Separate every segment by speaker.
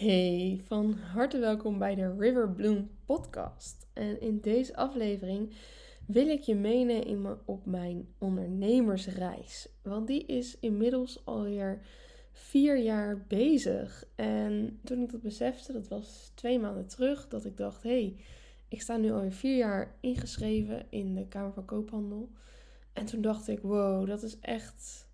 Speaker 1: Hey, van harte welkom bij de River Bloom podcast. En in deze aflevering wil ik je meenemen op mijn ondernemersreis. Want die is inmiddels alweer vier jaar bezig. En toen ik dat besefte, dat was twee maanden terug, dat ik dacht: hey, ik sta nu alweer vier jaar ingeschreven in de Kamer van Koophandel. En toen dacht ik: wow, dat is echt,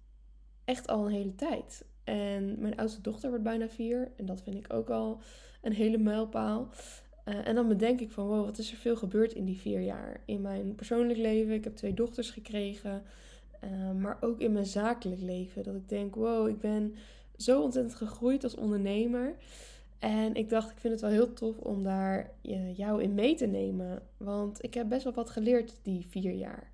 Speaker 1: echt al een hele tijd. En mijn oudste dochter wordt bijna vier. En dat vind ik ook al een hele mijlpaal. Uh, en dan bedenk ik van, wow, wat is er veel gebeurd in die vier jaar? In mijn persoonlijk leven, ik heb twee dochters gekregen. Uh, maar ook in mijn zakelijk leven. Dat ik denk, wow, ik ben zo ontzettend gegroeid als ondernemer. En ik dacht, ik vind het wel heel tof om daar uh, jou in mee te nemen. Want ik heb best wel wat geleerd die vier jaar.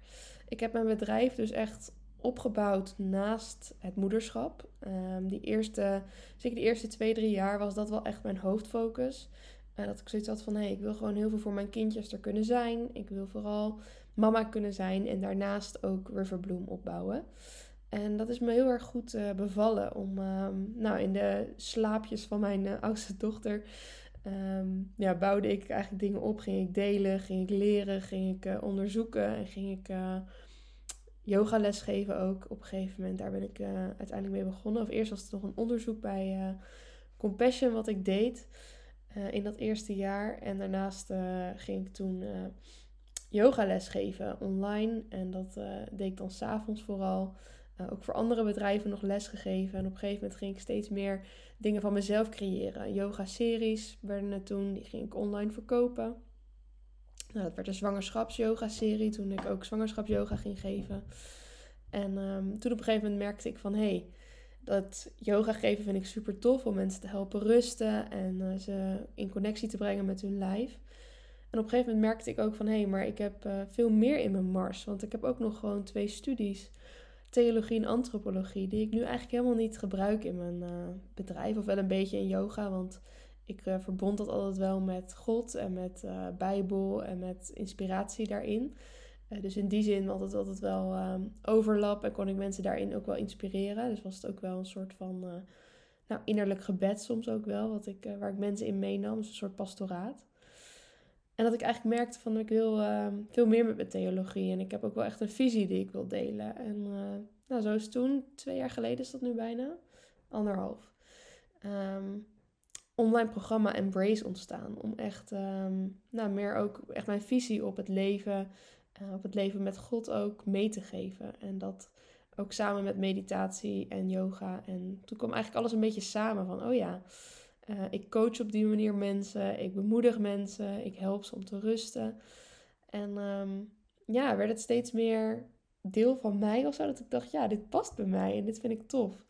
Speaker 1: Ik heb mijn bedrijf dus echt opgebouwd naast het moederschap. Um, die eerste, zeker de eerste twee, drie jaar was dat wel echt mijn hoofdfocus. Uh, dat ik zoiets had van, hé, hey, ik wil gewoon heel veel voor mijn kindjes er kunnen zijn. Ik wil vooral mama kunnen zijn en daarnaast ook Riverbloom opbouwen. En dat is me heel erg goed uh, bevallen om um, nou, in de slaapjes van mijn uh, oudste dochter... Um, ja, bouwde ik eigenlijk dingen op, ging ik delen, ging ik leren, ging ik onderzoeken en ging ik yogales geven ook op een gegeven moment. Daar ben ik uh, uiteindelijk mee begonnen. Of eerst was het nog een onderzoek bij uh, Compassion wat ik deed uh, in dat eerste jaar. En daarnaast ging ik toen yogales geven online. En dat deed ik dan s'avonds vooral. ook voor andere bedrijven nog les gegeven. En op een gegeven moment ging ik steeds meer dingen van mezelf creëren. Yoga-series werden het toen. Die ging ik online verkopen. Nou, dat werd een zwangerschaps-yoga-serie toen ik ook zwangerschaps-yoga ging geven. En um, toen op een gegeven moment merkte ik van... hé, hey, dat yoga geven vind ik super tof om mensen te helpen rusten... en uh, ze in connectie te brengen met hun lijf. En op een gegeven moment merkte ik ook van... hé, hey, maar ik heb uh, veel meer in mijn mars. Want ik heb ook nog gewoon twee studies... Theologie en antropologie, die ik nu eigenlijk helemaal niet gebruik in mijn uh, bedrijf. Of wel een beetje in yoga, want ik uh, verbond dat altijd wel met God en met uh, Bijbel en met inspiratie daarin. Uh, dus in die zin was het altijd wel um, overlap en kon ik mensen daarin ook wel inspireren. Dus was het ook wel een soort van nou, innerlijk gebed soms ook wel, wat ik, waar ik mensen in meenam. Dus een soort pastoraat. En dat ik eigenlijk merkte van ik wil ehm, veel meer met mijn theologie. En ik heb ook wel echt een visie die ik wil delen. En nou, zo is toen, twee jaar geleden is dat nu bijna, anderhalf. Um, online programma Embrace ontstaan. Om echt um, nou, meer ook echt mijn visie op het leven, uh, op het leven met God ook mee te geven. En dat ook samen met meditatie en yoga. En toen kwam eigenlijk alles een beetje samen van, oh ja, uh, ik coach op die manier mensen, ik bemoedig mensen, ik help ze om te rusten. En um, ja, werd het steeds meer deel van mij of zo, dat ik dacht, ja, dit past bij mij en dit vind ik tof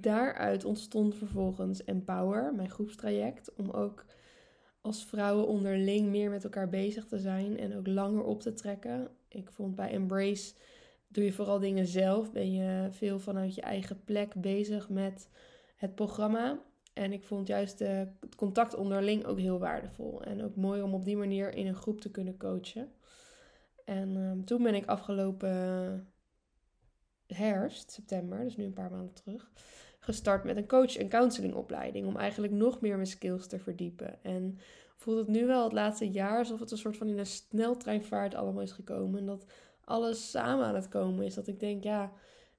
Speaker 1: daaruit ontstond vervolgens Empower, mijn groepstraject, om ook als vrouwen onderling meer met elkaar bezig te zijn en ook langer op te trekken. Ik vond bij Embrace doe je vooral dingen zelf, ben je veel vanuit je eigen plek bezig met het programma. En ik vond juist de, het contact onderling ook heel waardevol. En ook mooi om op die manier in een groep te kunnen coachen. En um, toen ben ik afgelopen herfst, september, dus nu een paar maanden terug, gestart met een coach- en counselingopleiding. Om eigenlijk nog meer mijn skills te verdiepen. En voelt het nu wel het laatste jaar alsof het een soort van in een sneltreinvaart allemaal is gekomen. En dat alles samen aan het komen is. Dat ik denk, ja,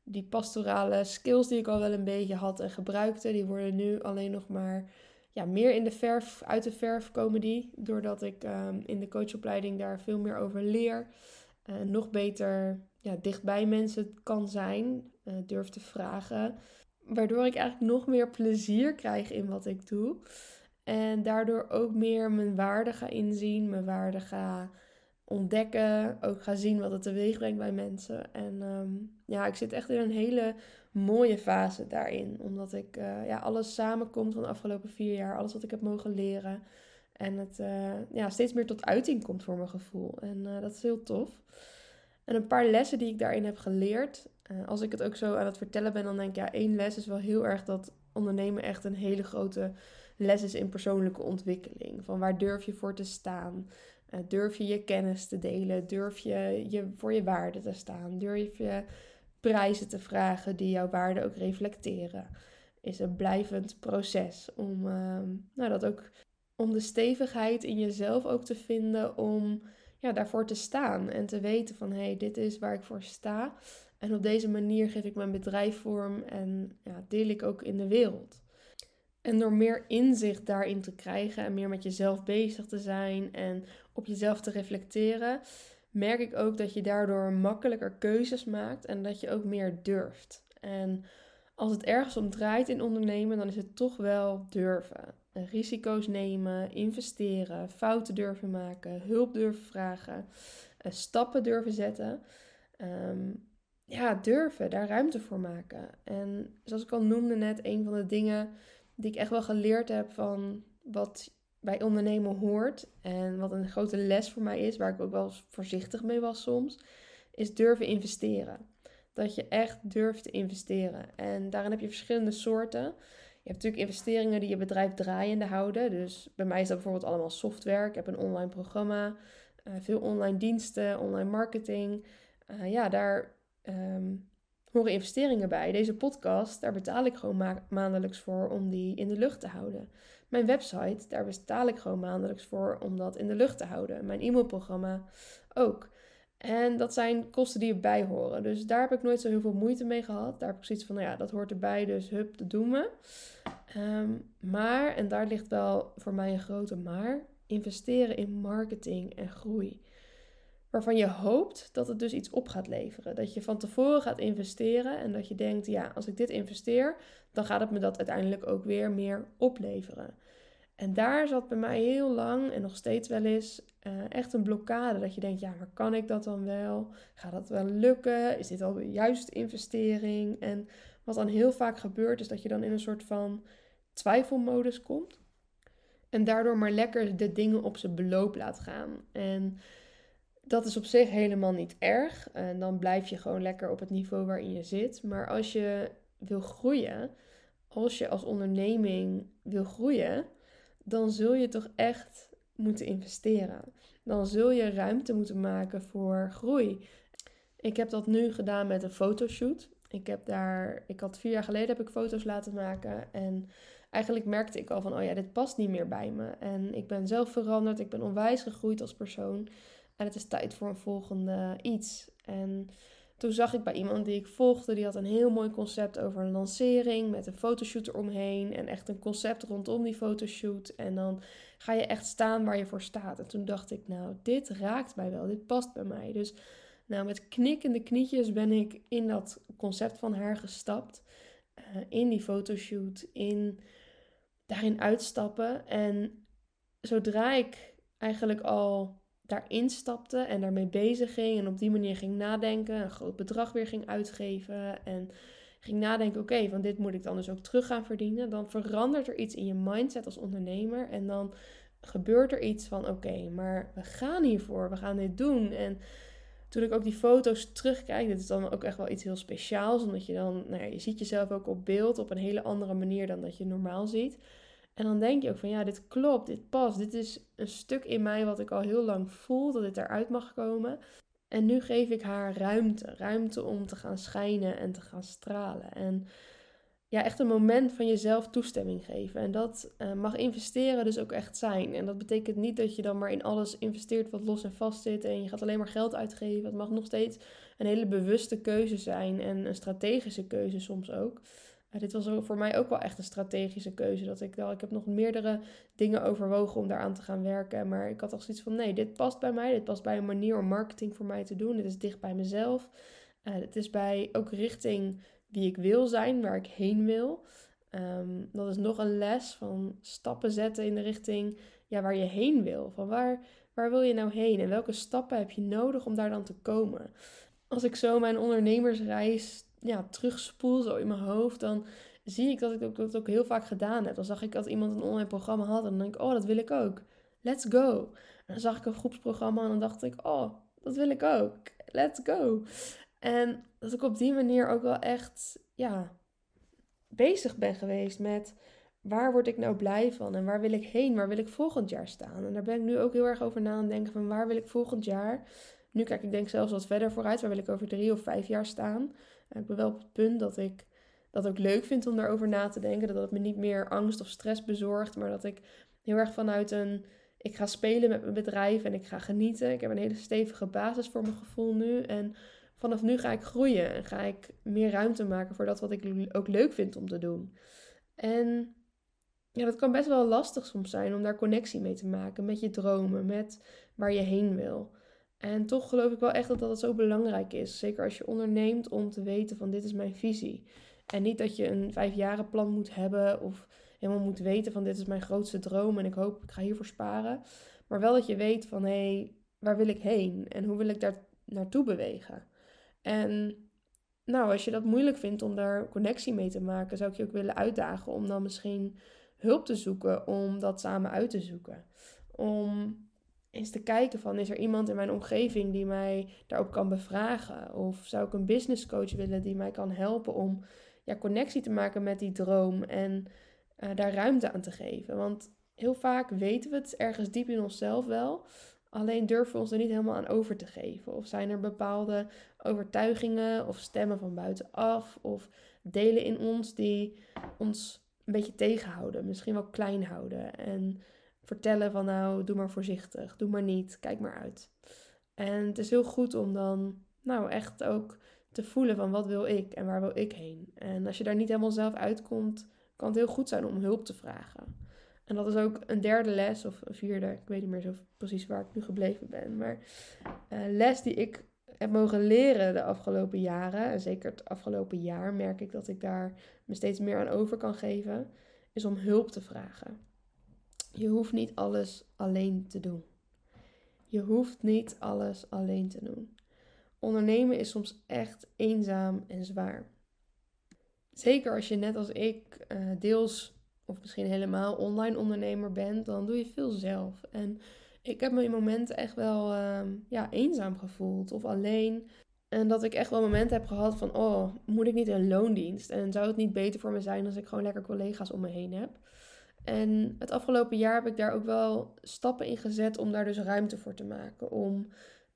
Speaker 1: die pastorale skills die ik al wel een beetje had en gebruikte, die worden nu alleen nog maar ja, meer in de verf, uit de verf komen die. Doordat ik um, in de coachopleiding daar veel meer over leer. Uh, nog beter ja, dichtbij mensen kan zijn, uh, durf te vragen. Waardoor ik eigenlijk nog meer plezier krijg in wat ik doe. En daardoor ook meer mijn waarde ga inzien, mijn waarde ga ontdekken. Ook ga zien wat het teweeg brengt bij mensen. En um, ja, ik zit echt in een hele mooie fase daarin. Omdat ik uh, ja, alles samenkomt van de afgelopen vier jaar. Alles wat ik heb mogen leren. En het uh, ja, steeds meer tot uiting komt voor mijn gevoel. En uh, dat is heel tof. En een paar lessen die ik daarin heb geleerd. Uh, als ik het ook zo aan het vertellen ben, dan denk ik, ja, één les is wel heel erg dat ondernemen echt een hele grote les is in persoonlijke ontwikkeling. Van waar durf je voor te staan? Uh, durf je je kennis te delen? Durf je, je voor je waarde te staan? Durf je prijzen te vragen die jouw waarde ook reflecteren? is een blijvend proces. Om, ehm, nou, dat ook, om de stevigheid in jezelf ook te vinden om ja, daarvoor te staan. En te weten van hé, hey, dit is waar ik voor sta. En op deze manier geef ik mijn bedrijf vorm en ja, deel ik ook in de wereld. En door meer inzicht daarin te krijgen en meer met jezelf bezig te zijn en op jezelf te reflecteren, merk ik ook dat je daardoor makkelijker keuzes maakt en dat je ook meer durft. En als het ergens om draait in ondernemen, dan is het toch wel durven. Risico's nemen, investeren, fouten durven maken, hulp durven vragen, eh, stappen durven zetten. Ehm, ja, durven, daar ruimte voor maken. En zoals ik al noemde net, een van de dingen die ik echt wel geleerd heb van wat bij ondernemen hoort en wat een grote les voor mij is, waar ik ook wel voorzichtig mee was soms, is durven investeren. Dat je echt durft te investeren. En daarin heb je verschillende soorten. Je hebt natuurlijk investeringen die je bedrijf draaiende houden. Dus bij mij is dat bijvoorbeeld allemaal software. Ik heb een online programma, uh, veel online diensten, online marketing. Uh, ja, daar um, horen investeringen bij. Deze podcast, daar betaal ik gewoon maandelijks voor om die in de lucht te houden. Mijn website, daar betaal ik gewoon maandelijks voor om dat in de lucht te houden. Mijn e-mailprogramma ook. En dat zijn kosten die erbij horen. Dus daar heb ik nooit zo heel veel moeite mee gehad. Daar heb ik zoiets van, nou ja, dat hoort erbij, dus hup, dat doen we. Ehm, maar, en daar ligt wel voor mij een grote maar, investeren in marketing en groei waarvan je hoopt dat het dus iets op gaat leveren. Dat je van tevoren gaat investeren en dat je denkt, ja, als ik dit investeer, dan gaat het me dat uiteindelijk ook weer meer opleveren. En daar zat bij mij heel lang en nog steeds wel eens uh, echt een blokkade. Dat je denkt, ja, maar kan ik dat dan wel? Gaat dat wel lukken? Is dit al de juiste investering? En wat dan heel vaak gebeurt, is dat je dan in een soort van twijfelmodus komt. En daardoor maar lekker de dingen op zijn beloop laat gaan. En dat is op zich helemaal niet erg. En dan blijf je gewoon lekker op het niveau waarin je zit. Maar als je wil groeien, als je als onderneming wil groeien, dan zul je toch echt moeten investeren. Dan zul je ruimte moeten maken voor groei. Ik heb dat nu gedaan met een fotoshoot. Ik heb daar, ik had vier jaar geleden heb ik foto's laten maken en eigenlijk merkte ik al van, oh ja, dit past niet meer bij me. En ik ben zelf veranderd, ik ben onwijs gegroeid als persoon. En het is tijd voor een volgende iets. En toen zag ik bij iemand die ik volgde, die had een heel mooi concept over een lancering met een fotoshoot eromheen. En echt een concept rondom die fotoshoot. En dan ga je echt staan waar je voor staat. En toen dacht ik, nou, dit raakt mij wel, dit past bij mij. Dus nou, met knikkende knietjes ben ik in dat concept van haar gestapt. Uh, in die fotoshoot, in daarin uitstappen. En zodra ik eigenlijk al daarin stapte en daarmee bezig ging en op die manier ging nadenken, een groot bedrag weer ging uitgeven en ging nadenken, oké, van dit moet ik dan dus ook terug gaan verdienen, dan verandert er iets in je mindset als ondernemer en dan gebeurt er iets van, oké, maar we gaan hiervoor, we gaan dit doen en toen ik ook die foto's terugkijk, dit is dan ook echt wel iets heel speciaals, omdat je dan, nou ja, je ziet jezelf ook op beeld op een hele andere manier dan dat je normaal ziet. En dan denk je ook van ja, dit klopt, dit past. Dit is een stuk in mij wat ik al heel lang voel dat dit eruit mag komen. En nu geef ik haar ruimte. Ruimte om te gaan schijnen en te gaan stralen. En ja, echt een moment van jezelf toestemming geven. En dat uh, mag investeren dus ook echt zijn. En dat betekent niet dat je dan maar in alles investeert wat los en vast zit. En je gaat alleen maar geld uitgeven. Het mag nog steeds een hele bewuste keuze zijn. En een strategische keuze soms ook dit was voor mij ook wel echt een strategische keuze. Dat ik, ik heb nog meerdere dingen overwogen om daaraan te gaan werken. Maar ik had al zoiets van, nee, dit past bij mij. Dit past bij een manier om marketing voor mij te doen. Dit is dicht bij mezelf. Uh, het is bij ook richting wie ik wil zijn, waar ik heen wil. Um, dat is nog een les van stappen zetten in de richting ja, waar je heen wil. Van waar, waar wil je nou heen en welke stappen heb je nodig om daar dan te komen? Als ik zo mijn ondernemersreis ja, terugspoel zo in mijn hoofd, dan zie ik dat ik ook, dat ook heel vaak gedaan heb. Dan zag ik dat iemand een online programma had en dan denk ik, oh, dat wil ik ook. Let's go. En dan zag ik een groepsprogramma en dan dacht ik, oh, dat wil ik ook. Let's go. En dat ik op die manier ook wel echt, ja, bezig ben geweest met waar word ik nou blij van en waar wil ik heen? Waar wil ik volgend jaar staan? En daar ben ik nu ook heel erg over na aan het denken van waar wil ik volgend jaar? Nu kijk ik denk zelfs wat verder vooruit. Waar wil ik over drie of vijf jaar staan? Ik ben wel op het punt dat ik dat ook leuk vind om daarover na te denken. Dat het me niet meer angst of stress bezorgt, maar dat ik heel erg vanuit een. Ik ga spelen met mijn bedrijf en ik ga genieten. Ik heb een hele stevige basis voor mijn gevoel nu. En vanaf nu ga ik groeien en ga ik meer ruimte maken voor dat wat ik ook leuk vind om te doen. En ja, dat kan best wel lastig soms zijn om daar connectie mee te maken met je dromen, met waar je heen wil. En toch geloof ik wel echt dat dat zo belangrijk is. Zeker als je onderneemt om te weten van dit is mijn visie. En niet dat je een vijfjarenplan moet hebben of helemaal moet weten van dit is mijn grootste droom en ik hoop ik ga hiervoor sparen. Maar wel dat je weet van hé, hey, waar wil ik heen en hoe wil ik daar naartoe bewegen. En nou, als je dat moeilijk vindt om daar connectie mee te maken, zou ik je ook willen uitdagen om dan misschien hulp te zoeken om dat samen uit te zoeken. Om eens te kijken van, is er iemand in mijn omgeving die mij daarop kan bevragen? Of zou ik een business coach willen die mij kan helpen om ja, connectie te maken met die droom en uh, daar ruimte aan te geven? Want heel vaak weten we het ergens diep in onszelf wel, alleen durven we ons er niet helemaal aan over te geven. Of zijn er bepaalde overtuigingen of stemmen van buitenaf of delen in ons die ons een beetje tegenhouden, misschien wel klein houden. En vertellen van nou, doe maar voorzichtig, doe maar niet, kijk maar uit. En het is heel goed om dan nou echt ook te voelen van wat wil ik en waar wil ik heen. En als je daar niet helemaal zelf uitkomt, kan het heel goed zijn om hulp te vragen. En dat is ook een derde les of een vierde, ik weet niet meer zo precies waar ik nu gebleven ben. Maar uh, les die ik heb mogen leren de afgelopen jaren, en zeker het afgelopen jaar merk ik dat ik daar me steeds meer aan over kan geven, is om hulp te vragen. Je hoeft niet alles alleen te doen. Je hoeft niet alles alleen te doen. Ondernemen is soms echt eenzaam en zwaar. Zeker als je net als ik uh, deels of misschien helemaal online ondernemer bent, dan doe je veel zelf. En ik heb me in momenten echt wel uh, ja, eenzaam gevoeld of alleen. En dat ik echt wel momenten heb gehad van, oh, moet ik niet een loondienst? En zou het niet beter voor me zijn als ik gewoon lekker collega's om me heen heb? En het afgelopen jaar heb ik daar ook wel stappen in gezet om daar dus ruimte voor te maken. Om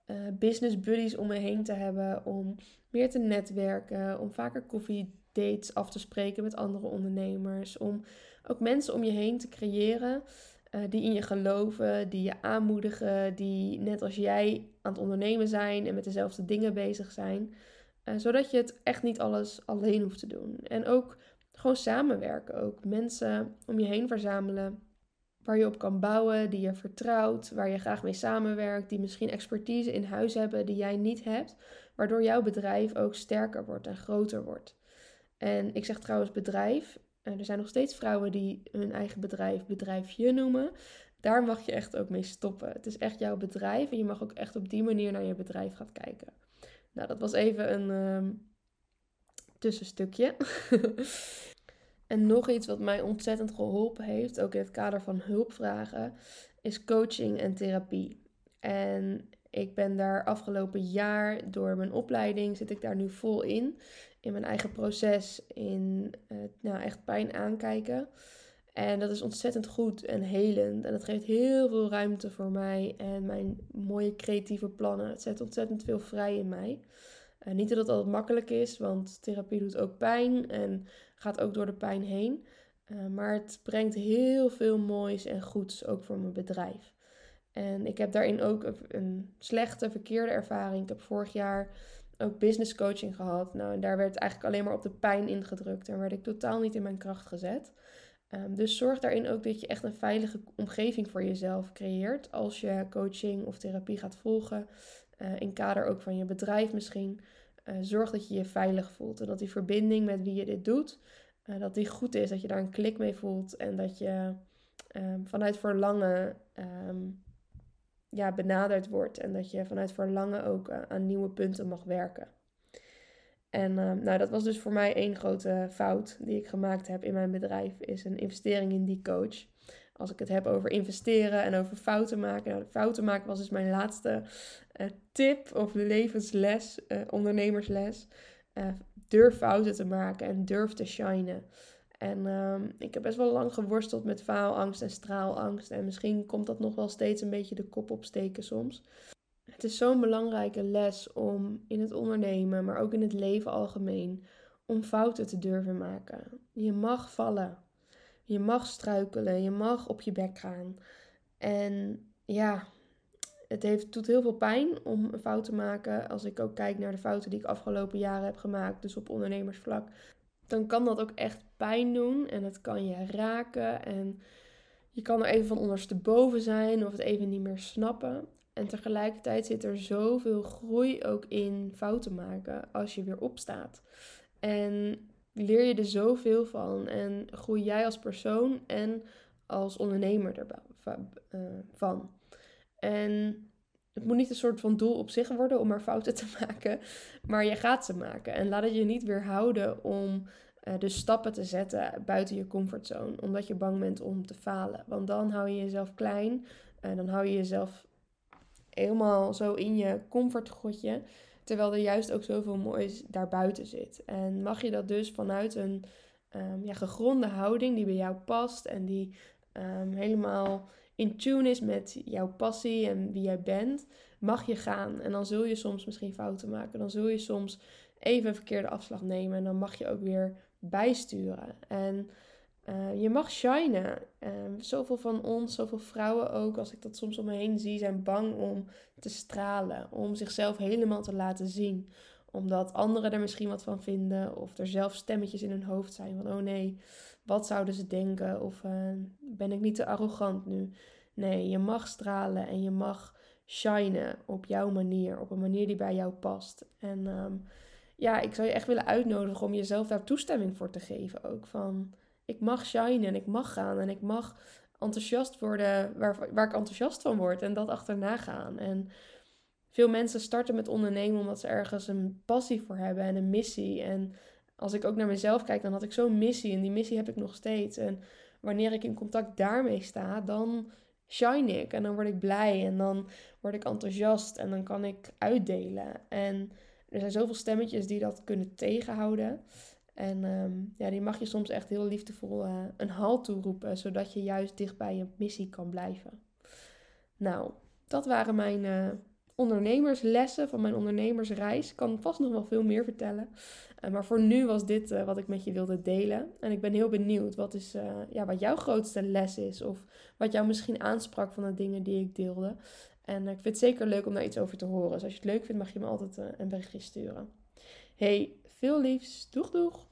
Speaker 1: uh, business buddies om me heen te hebben, om meer te netwerken, om vaker koffiedates af te spreken met andere ondernemers, om ook mensen om je heen te creëren uh, die in je geloven, die je aanmoedigen, die net als jij aan het ondernemen zijn en met dezelfde dingen bezig zijn. Uh, zodat je het echt niet alles alleen hoeft te doen. En ook gewoon samenwerken ook. Mensen om je heen verzamelen waar je op kan bouwen, die je vertrouwt, waar je graag mee samenwerkt, die misschien expertise in huis hebben die jij niet hebt, waardoor jouw bedrijf ook sterker wordt en groter wordt. En ik zeg trouwens bedrijf, er zijn nog steeds vrouwen die hun eigen bedrijf bedrijfje noemen. Daar mag je echt ook mee stoppen. Het is echt jouw bedrijf en je mag ook echt op die manier naar je bedrijf gaan kijken. Nou, dat was even een um, tussenstukje. en nog iets wat mij ontzettend geholpen heeft, ook in het kader van hulpvragen, is coaching en therapie. En ik ben daar afgelopen jaar door mijn opleiding zit ik daar nu vol in in mijn eigen proces, in uh, nou, echt pijn aankijken. En dat is ontzettend goed en helend. En dat geeft heel veel ruimte voor mij en mijn mooie creatieve plannen. Het zet ontzettend veel vrij in mij. Uh, niet dat het altijd makkelijk is, want therapie doet ook pijn en gaat ook door de pijn heen. Uh, maar het brengt heel veel moois en goeds ook voor mijn bedrijf. En ik heb daarin ook een slechte, verkeerde ervaring. Ik heb vorig jaar ook business coaching gehad. Nou, en daar werd eigenlijk alleen maar op de pijn ingedrukt en werd ik totaal niet in mijn kracht gezet. Um, dus zorg daarin ook dat je echt een veilige omgeving voor jezelf creëert als je coaching of therapie gaat volgen. Uh, in kader ook van je bedrijf misschien. Uh, zorg dat je je veilig voelt en dat die verbinding met wie je dit doet, uh, dat die goed is, dat je daar een klik mee voelt en dat je um, vanuit verlangen um, ja, benaderd wordt. En dat je vanuit verlangen ook aan nieuwe punten mag werken. En uh, nou, dat was dus voor mij één grote fout die ik gemaakt heb in mijn bedrijf. Is een investering in die coach. Als ik het heb over investeren en over fouten maken. Nou, fouten maken was dus mijn laatste uh, tip of levensles, ondernemersles. durf fouten te maken en durf te shinen. En um, ik heb best wel lang geworsteld met faalangst en straalangst. En misschien komt dat nog wel steeds een beetje de kop opsteken soms. Het is zo'n belangrijke les om in het ondernemen, maar ook in het leven algemeen, om fouten te durven maken. Je mag vallen. Je mag struikelen. Je mag op je bek gaan. En ja, het heeft, doet heel veel pijn om een fout te maken. Als ik ook kijk naar de fouten die ik afgelopen jaren heb gemaakt, dus op ondernemersvlak, dan kan dat ook echt pijn doen en het kan je raken. En je kan er even van ondersteboven zijn of het even niet meer snappen. En tegelijkertijd zit er zoveel groei ook in fouten maken als je weer opstaat. En leer je er zoveel van en groei jij als persoon en als ondernemer ervan. Eh, en het moet niet een soort van doel op zich worden om maar fouten te maken, maar je gaat ze maken. En laat het je niet weerhouden om uh, dus stappen te zetten buiten je comfortzone, omdat je bang bent om te falen. Want dan hou je jezelf klein en dan hou je jezelf helemaal zo in je comfortgodje, terwijl er juist ook zoveel moois daarbuiten zit. En mag je dat dus vanuit een um, ja, gegronde houding die bij jou past en die um, helemaal in tune is met jouw passie en wie jij bent, mag je gaan. En dan zul je soms misschien fouten maken. Dan zul je soms even een verkeerde afslag nemen. En dan mag je ook weer bijsturen. En uh, je mag shinen. Uh, zoveel van ons, zoveel vrouwen ook, als ik dat soms om me heen zie, zijn bang om te stralen. Om zichzelf helemaal te laten zien. Omdat anderen er misschien wat van vinden. Of er zelf stemmetjes in hun hoofd zijn van, oh nee, wat zouden ze denken? Of uh, ben ik niet te arrogant nu? Nee, je mag stralen en je mag shinen op jouw manier. Op een manier die bij jou past. En um, ja, ik zou je echt willen uitnodigen om jezelf daar toestemming voor te geven. Ook van, ik mag shinen en ik mag gaan en ik mag enthousiast worden waar, waar ik enthousiast van word. En dat achterna gaan. En veel mensen starten met ondernemen omdat ze ergens een passie voor hebben en een missie. En als ik ook naar mezelf kijk, dan had ik zo'n missie en die missie heb ik nog steeds. En wanneer ik in contact daarmee sta, dan shine ik en dan word ik blij en dan word ik enthousiast en dan kan ik uitdelen. En er zijn zoveel stemmetjes die dat kunnen tegenhouden. En ehm, ja, die mag je soms echt heel liefdevol uh, een halt toeroepen, zodat je juist dicht bij je missie kan blijven. Nou, dat waren mijn uh, ondernemerslessen van mijn ondernemersreis. Ik kan vast nog wel veel meer vertellen. Uh, maar voor nu was dit wat ik met je wilde delen. En ik ben heel benieuwd wat, is, ja, wat jouw grootste les is. Of wat jou misschien aansprak van de dingen die ik deelde. En ik vind het zeker leuk om daar iets over te horen. Dus als je het leuk vindt, mag je me altijd een berichtje sturen. Hey, veel liefs. Doeg doeg!